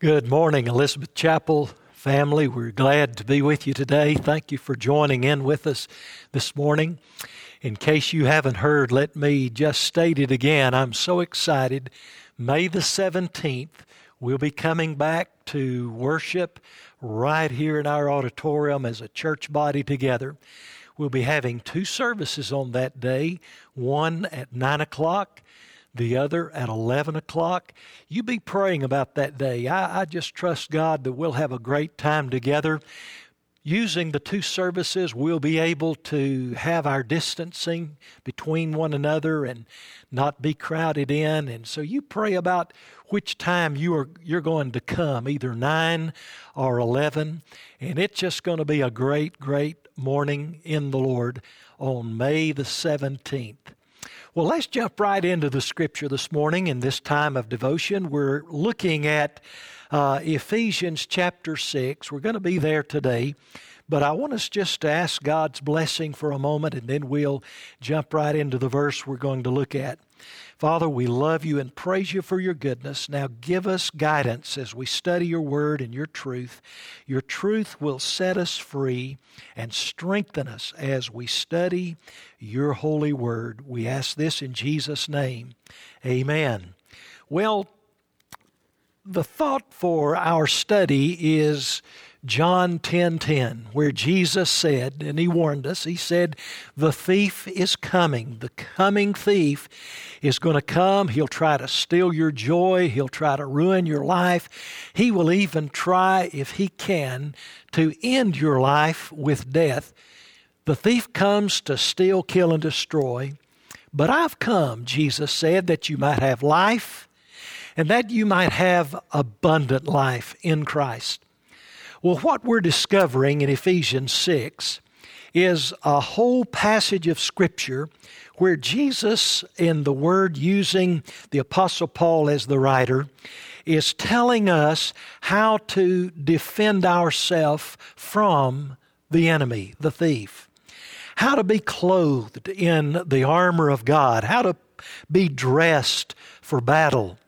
Good morning, Elizabeth Chapel family. We're glad to be with you today. Thank you for joining in with us this morning. In case you haven't heard, let me just state it again. I'm so excited. May the 17th, we'll be coming back to worship right here in our auditorium as a church body together. We'll be having two services on that day one at 9 o'clock the other at 11 o'clock. You be praying about that day. I, I just trust God that we'll have a great time together. Using the two services, we'll be able to have our distancing between one another and not be crowded in. And so you pray about which time you are you're going to come, either 9 or 11, and it's just going to be a great great morning in the Lord on May the 17th. Well, let's jump right into the scripture this morning in this time of devotion. We're looking at uh, Ephesians chapter 6. We're going to be there today, but I want us just to ask God's blessing for a moment and then we'll jump right into the verse we're going to look at. Father, we love you and praise you for your goodness. Now give us guidance as we study your word and your truth. Your truth will set us free and strengthen us as we study your holy word. We ask this in Jesus' name. Amen. Well, the thought for our study is John 10:10, 10, 10, where Jesus said, and he warned us, he said, "The thief is coming. The coming thief is going to come. He'll try to steal your joy, he'll try to ruin your life. He will even try if he can to end your life with death. The thief comes to steal, kill and destroy. But I've come, Jesus said, that you might have life and that you might have abundant life in Christ. Well, what we're discovering in Ephesians 6 is a whole passage of Scripture where Jesus, in the Word using the Apostle Paul as the writer, is telling us how to defend ourselves from the enemy, the thief. How to be clothed in the armor of God, how to be dressed for battle.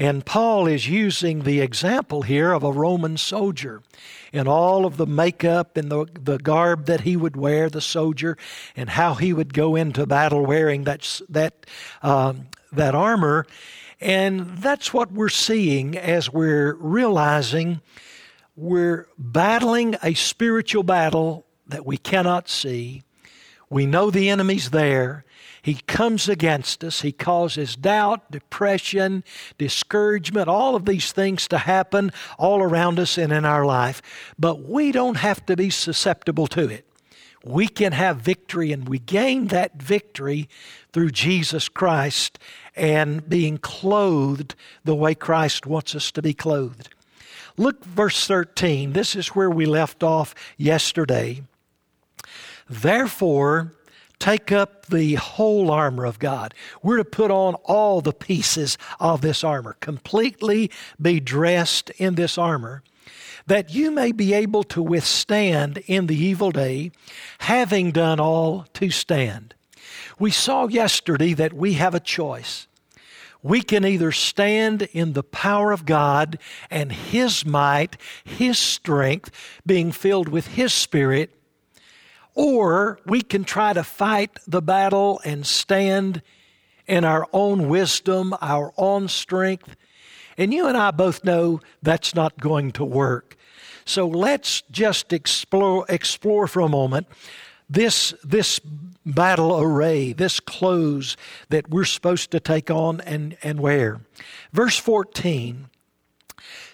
And Paul is using the example here of a Roman soldier in all of the makeup and the, the garb that he would wear, the soldier, and how he would go into battle wearing that, that, um, that armor. And that's what we're seeing as we're realizing we're battling a spiritual battle that we cannot see. We know the enemy's there. He comes against us. He causes doubt, depression, discouragement, all of these things to happen all around us and in our life. But we don't have to be susceptible to it. We can have victory, and we gain that victory through Jesus Christ and being clothed the way Christ wants us to be clothed. Look, verse 13. This is where we left off yesterday. Therefore, take up the whole armor of God. We're to put on all the pieces of this armor, completely be dressed in this armor, that you may be able to withstand in the evil day, having done all to stand. We saw yesterday that we have a choice. We can either stand in the power of God and His might, His strength, being filled with His Spirit, or we can try to fight the battle and stand in our own wisdom, our own strength. And you and I both know that's not going to work. So let's just explore, explore for a moment this, this battle array, this clothes that we're supposed to take on and, and wear. Verse 14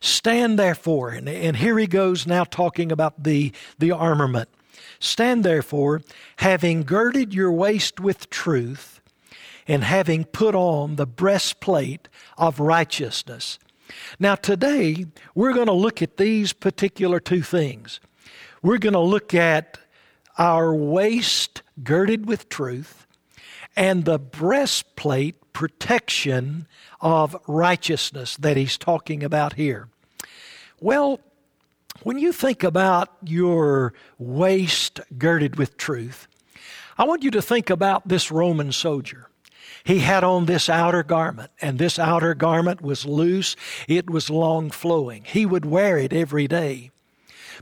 Stand therefore, and, and here he goes now talking about the, the armament. Stand therefore, having girded your waist with truth, and having put on the breastplate of righteousness. Now, today, we're going to look at these particular two things. We're going to look at our waist girded with truth and the breastplate protection of righteousness that he's talking about here. Well, when you think about your waist girded with truth, I want you to think about this Roman soldier. He had on this outer garment, and this outer garment was loose. It was long flowing. He would wear it every day.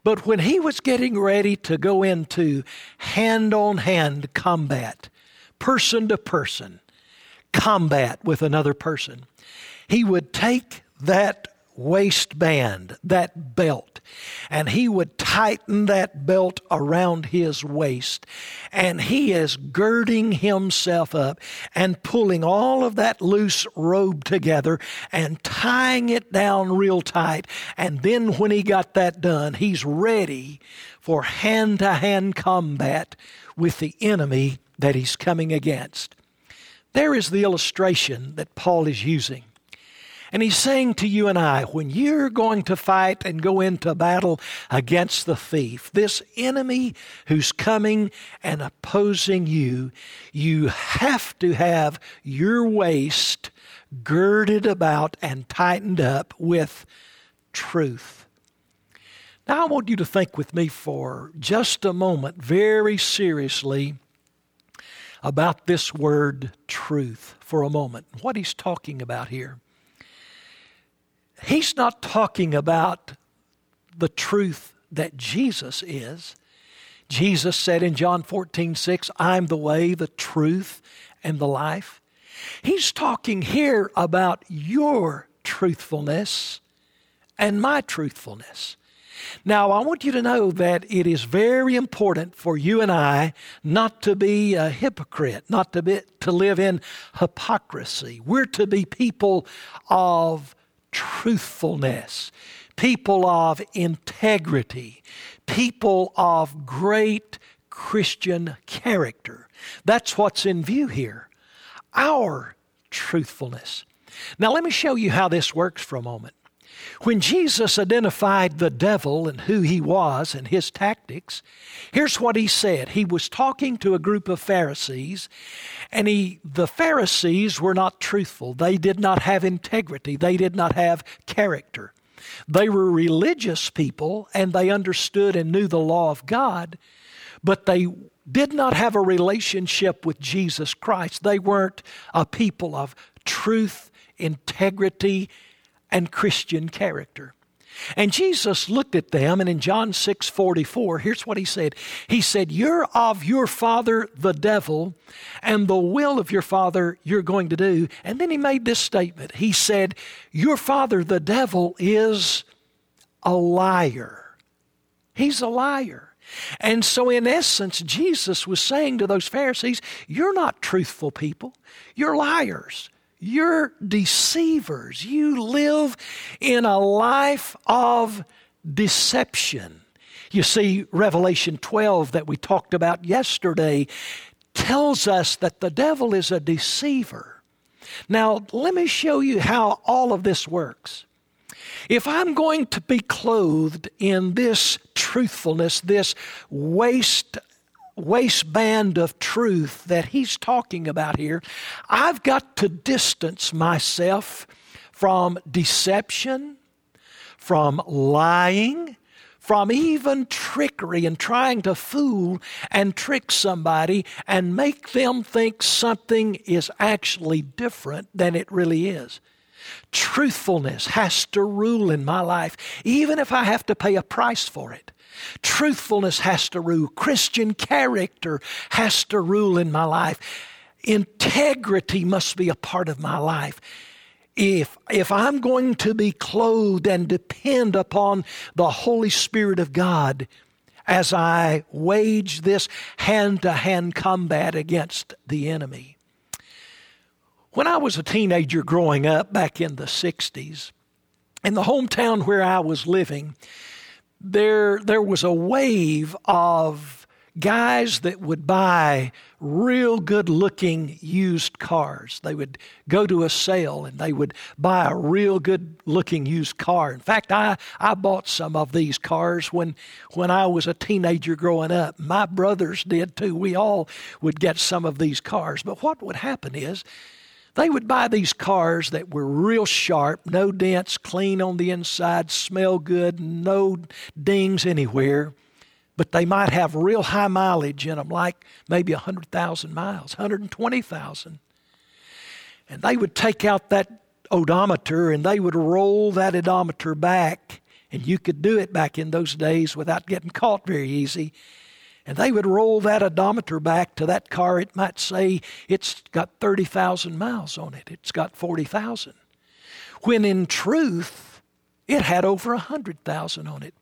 But when he was getting ready to go into hand on hand combat, person to person, combat with another person, he would take that waistband, that belt, and he would tighten that belt around his waist. And he is girding himself up and pulling all of that loose robe together and tying it down real tight. And then when he got that done, he's ready for hand to hand combat with the enemy that he's coming against. There is the illustration that Paul is using. And he's saying to you and I, when you're going to fight and go into battle against the thief, this enemy who's coming and opposing you, you have to have your waist girded about and tightened up with truth. Now, I want you to think with me for just a moment, very seriously, about this word truth for a moment. What he's talking about here. He's not talking about the truth that Jesus is. Jesus said in John 14, 6, I'm the way, the truth, and the life. He's talking here about your truthfulness and my truthfulness. Now, I want you to know that it is very important for you and I not to be a hypocrite, not to, be, to live in hypocrisy. We're to be people of truthfulness, people of integrity, people of great Christian character. That's what's in view here. Our truthfulness. Now, let me show you how this works for a moment. When Jesus identified the devil and who he was and his tactics, here's what he said. He was talking to a group of Pharisees, and he, the Pharisees were not truthful. They did not have integrity, they did not have character. They were religious people, and they understood and knew the law of God, but they did not have a relationship with Jesus Christ. They weren't a people of truth, integrity, and Christian character. And Jesus looked at them, and in John 6 44, here's what he said He said, You're of your father, the devil, and the will of your father you're going to do. And then he made this statement He said, Your father, the devil, is a liar. He's a liar. And so, in essence, Jesus was saying to those Pharisees, You're not truthful people, you're liars. You're deceivers. You live in a life of deception. You see, Revelation 12 that we talked about yesterday tells us that the devil is a deceiver. Now, let me show you how all of this works. If I'm going to be clothed in this truthfulness, this waist waistband of truth that he's talking about here, I've got to distance myself from deception, from lying, from even trickery and trying to fool and trick somebody and make them think something is actually different than it really is. Truthfulness has to rule in my life, even if I have to pay a price for it. Truthfulness has to rule. Christian character has to rule in my life. Integrity must be a part of my life. If, if I'm going to be clothed and depend upon the Holy Spirit of God as I wage this hand to hand combat against the enemy. When I was a teenager growing up back in the 60s, in the hometown where I was living, there, there was a wave of guys that would buy real good looking used cars. They would go to a sale and they would buy a real good looking used car. In fact, I, I bought some of these cars when, when I was a teenager growing up. My brothers did too. We all would get some of these cars. But what would happen is, they would buy these cars that were real sharp, no dents, clean on the inside, smell good, no dings anywhere, but they might have real high mileage in them, like maybe 100,000 miles, 120,000. And they would take out that odometer and they would roll that odometer back. And you could do it back in those days without getting caught very easy. And they would roll that odometer back to that car. It might say it's got 30,000 miles on it, it's got 40,000. When in truth, it had over 100,000 on it.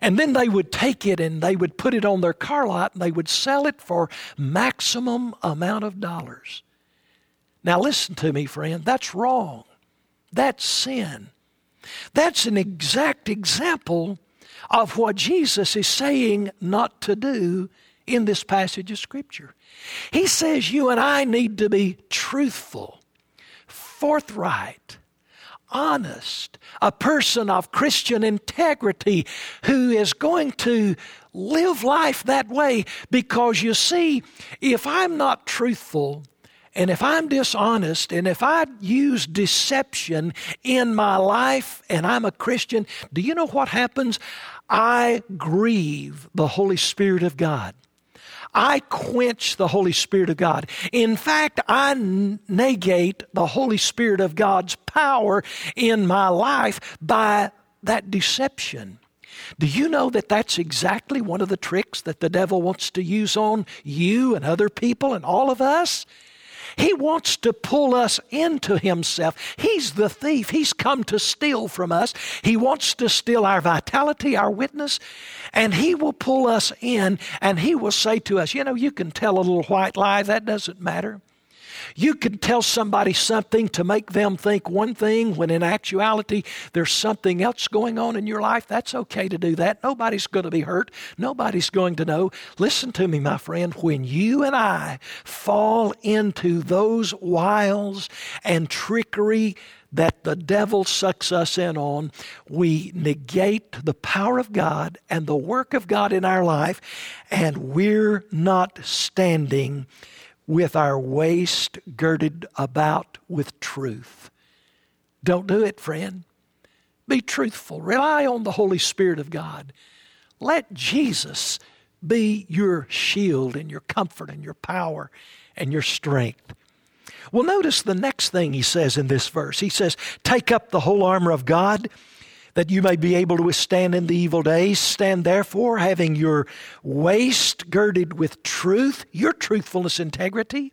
And then they would take it and they would put it on their car lot and they would sell it for maximum amount of dollars. Now listen to me, friend, that's wrong. That's sin. That's an exact example of what Jesus is saying not to do in this passage of Scripture. He says you and I need to be truthful, forthright, honest, a person of Christian integrity who is going to live life that way. Because you see, if I'm not truthful, and if I'm dishonest and if I use deception in my life and I'm a Christian, do you know what happens? I grieve the Holy Spirit of God. I quench the Holy Spirit of God. In fact, I negate the Holy Spirit of God's power in my life by that deception. Do you know that that's exactly one of the tricks that the devil wants to use on you and other people and all of us? He wants to pull us into Himself. He's the thief. He's come to steal from us. He wants to steal our vitality, our witness, and He will pull us in and He will say to us, You know, you can tell a little white lie, that doesn't matter. You can tell somebody something to make them think one thing when in actuality there's something else going on in your life. That's okay to do that. Nobody's going to be hurt. Nobody's going to know. Listen to me, my friend. When you and I fall into those wiles and trickery, that the devil sucks us in on, we negate the power of God and the work of God in our life, and we're not standing with our waist girded about with truth. Don't do it, friend. Be truthful. Rely on the Holy Spirit of God. Let Jesus be your shield and your comfort and your power and your strength. Well, notice the next thing he says in this verse. He says, Take up the whole armor of God that you may be able to withstand in the evil days. Stand therefore, having your waist girded with truth, your truthfulness, integrity,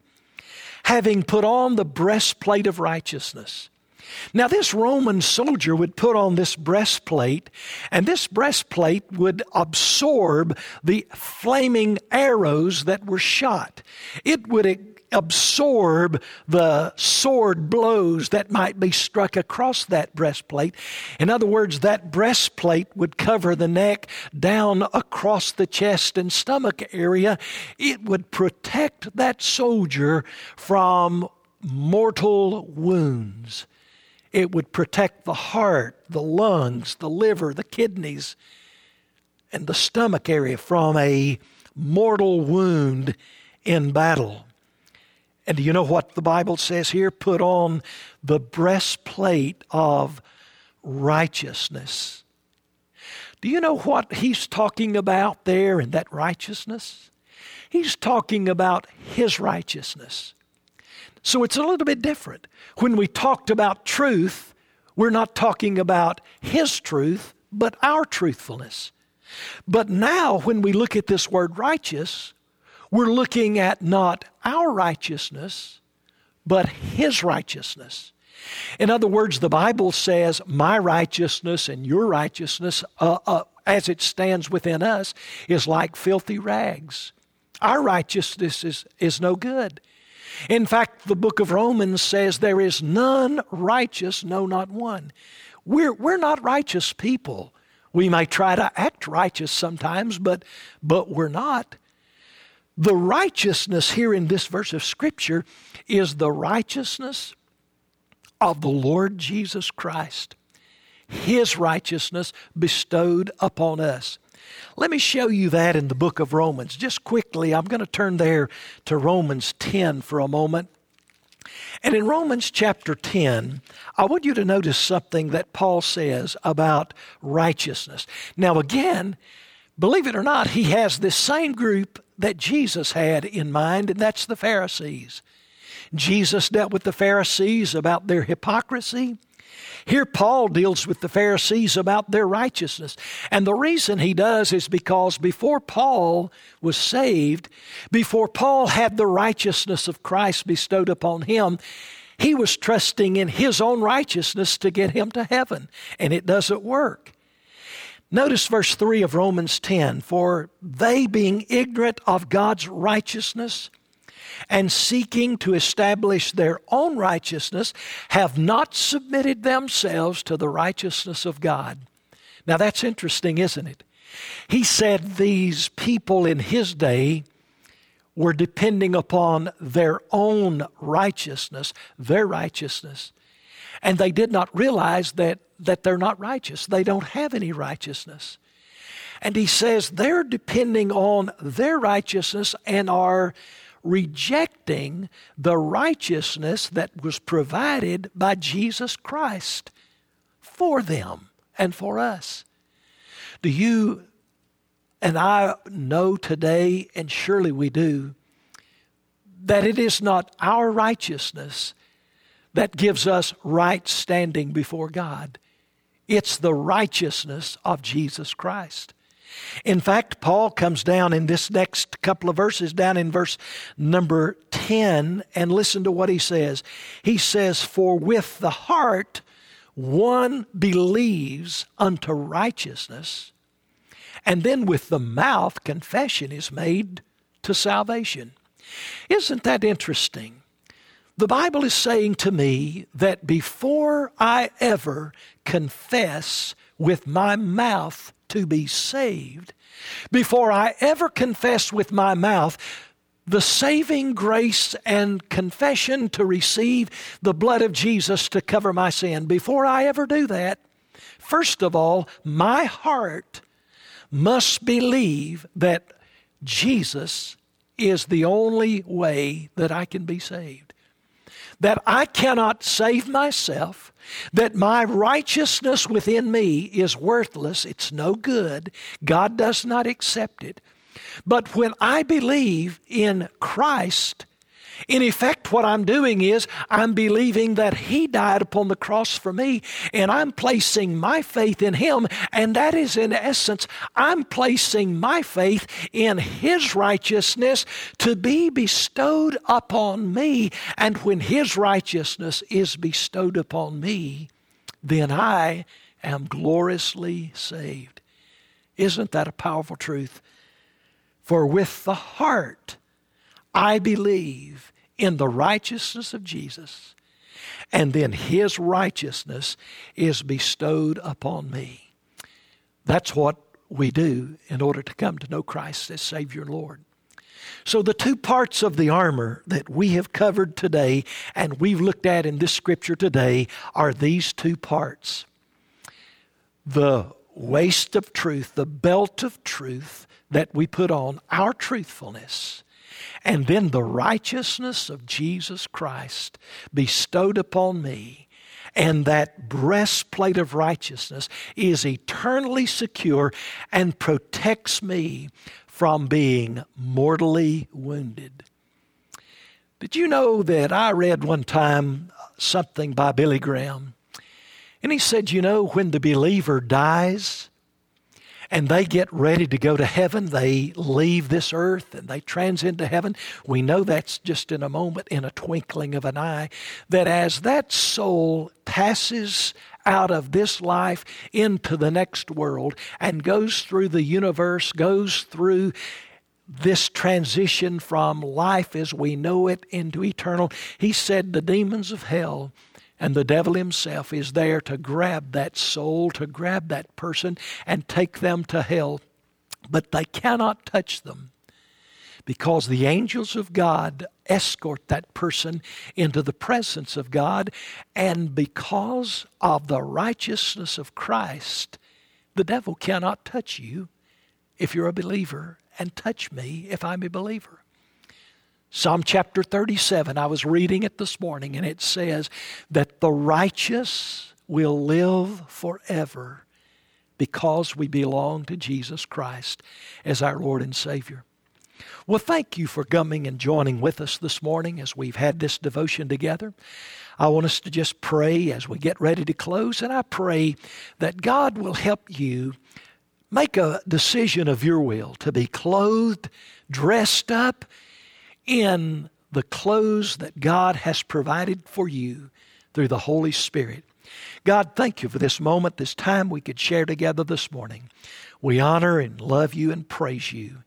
having put on the breastplate of righteousness. Now, this Roman soldier would put on this breastplate, and this breastplate would absorb the flaming arrows that were shot. It would absorb the sword blows that might be struck across that breastplate. In other words, that breastplate would cover the neck down across the chest and stomach area. It would protect that soldier from mortal wounds. It would protect the heart, the lungs, the liver, the kidneys, and the stomach area from a mortal wound in battle. And do you know what the Bible says here? Put on the breastplate of righteousness. Do you know what he's talking about there in that righteousness? He's talking about his righteousness. So it's a little bit different. When we talked about truth, we're not talking about his truth, but our truthfulness. But now, when we look at this word righteous, we're looking at not our righteousness, but His righteousness. In other words, the Bible says, My righteousness and your righteousness, uh, uh, as it stands within us, is like filthy rags. Our righteousness is, is no good. In fact, the book of Romans says, There is none righteous, no, not one. We're, we're not righteous people. We may try to act righteous sometimes, but, but we're not. The righteousness here in this verse of Scripture is the righteousness of the Lord Jesus Christ, His righteousness bestowed upon us. Let me show you that in the book of Romans. Just quickly, I'm going to turn there to Romans 10 for a moment. And in Romans chapter 10, I want you to notice something that Paul says about righteousness. Now, again, believe it or not, he has this same group that Jesus had in mind, and that's the Pharisees. Jesus dealt with the Pharisees about their hypocrisy. Here, Paul deals with the Pharisees about their righteousness. And the reason he does is because before Paul was saved, before Paul had the righteousness of Christ bestowed upon him, he was trusting in his own righteousness to get him to heaven, and it doesn't work. Notice verse 3 of Romans 10 For they, being ignorant of God's righteousness, and seeking to establish their own righteousness, have not submitted themselves to the righteousness of God. Now that's interesting, isn't it? He said these people in his day were depending upon their own righteousness, their righteousness. And they did not realize that, that they're not righteous. They don't have any righteousness. And he says they're depending on their righteousness and are rejecting the righteousness that was provided by Jesus Christ for them and for us. Do you and I know today, and surely we do, that it is not our righteousness that gives us right standing before God. It's the righteousness of Jesus Christ. In fact, Paul comes down in this next couple of verses, down in verse number 10, and listen to what he says. He says, For with the heart one believes unto righteousness, and then with the mouth confession is made to salvation. Isn't that interesting? The Bible is saying to me that before I ever confess with my mouth to be saved, before I ever confess with my mouth the saving grace and confession to receive the blood of Jesus to cover my sin, before I ever do that, first of all, my heart must believe that Jesus is the only way that I can be saved. That I cannot save myself that my righteousness within me is worthless, it's no good, God does not accept it. But when I believe in Christ, in effect, what I'm doing is I'm believing that He died upon the cross for me, and I'm placing my faith in Him. And that is, in essence, I'm placing my faith in His righteousness to be bestowed upon me. And when His righteousness is bestowed upon me, then I am gloriously saved. Isn't that a powerful truth? For with the heart, I believe in the righteousness of Jesus, and then His righteousness is bestowed upon me. That's what we do in order to come to know Christ as Savior and Lord. So, the two parts of the armor that we have covered today and we've looked at in this scripture today are these two parts the waist of truth, the belt of truth that we put on, our truthfulness, and then the righteousness of Jesus Christ bestowed upon me. And that breastplate of righteousness is eternally secure and protects me from being mortally wounded. Did you know that I read one time something by Billy Graham? And he said, You know, when the believer dies, and they get ready to go to heaven. They leave this earth and they transcend to heaven. We know that's just in a moment, in a twinkling of an eye, that as that soul passes out of this life into the next world and goes through the universe, goes through this transition from life as we know it into eternal, he said the demons of hell and the devil himself is there to grab that soul, to grab that person, and take them to hell. But they cannot touch them because the angels of God escort that person into the presence of God. And because of the righteousness of Christ, the devil cannot touch you if you're a believer, and touch me if I'm a believer. Psalm chapter 37, I was reading it this morning, and it says that the righteous will live forever because we belong to Jesus Christ as our Lord and Savior. Well, thank you for coming and joining with us this morning as we've had this devotion together. I want us to just pray as we get ready to close, and I pray that God will help you make a decision of your will to be clothed, dressed up in the clothes that God has provided for you through the Holy Spirit. God, thank you for this moment, this time we could share together this morning. We honor and love you and praise you.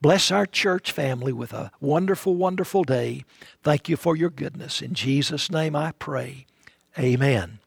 Bless our church family with a wonderful, wonderful day. Thank you for your goodness. In Jesus' name I pray. Amen.